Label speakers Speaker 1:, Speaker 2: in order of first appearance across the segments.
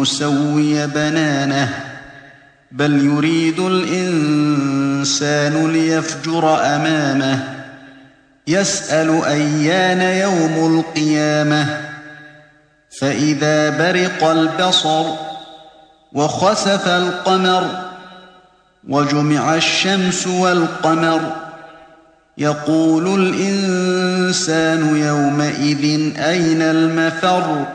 Speaker 1: نسوي بنانه بل يريد الإنسان ليفجر أمامه. يسأل أيان يوم القيامة. فإذا برق البصر وخسف القمر وجمع الشمس والقمر يقول الإنسان يومئذ أين المفر؟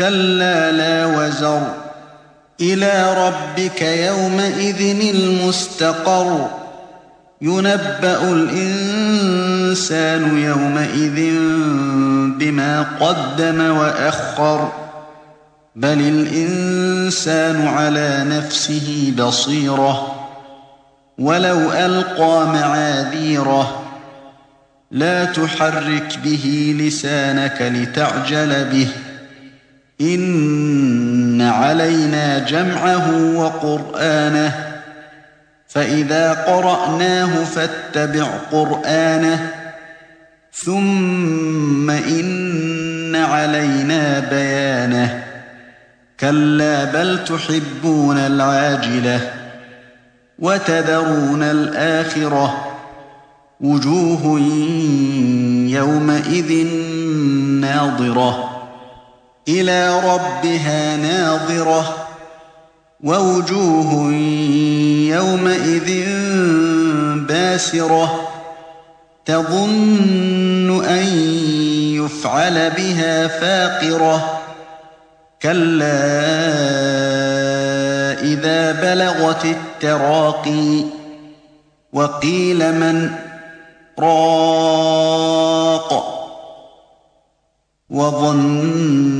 Speaker 1: كلا لا وزر. إلى ربك يومئذ المستقر. ينبأ الإنسان يومئذ بما قدم وأخر. بل الإنسان على نفسه بصيرة. ولو ألقى معاذيره. لا تحرك به لسانك لتعجل به. إن علينا جمعه وقرآنه فإذا قرأناه فاتبع قرآنه ثم إن علينا بيانه. كلا بل تحبون العاجلة وتذرون الآخرة. وجوه يومئذ ناظرة. إلى ربها ناظرة ووجوه يومئذ باسرة تظن أن يفعل بها فاقرة كلا إذا بلغت التراقي وقيل من راق وظن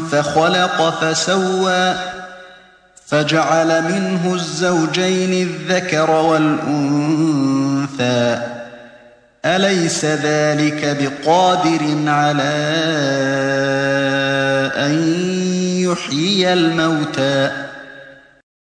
Speaker 1: فخلق فسوى فجعل منه الزوجين الذكر والأنثى. أليس ذلك بقادر على أن يحيي الموتى؟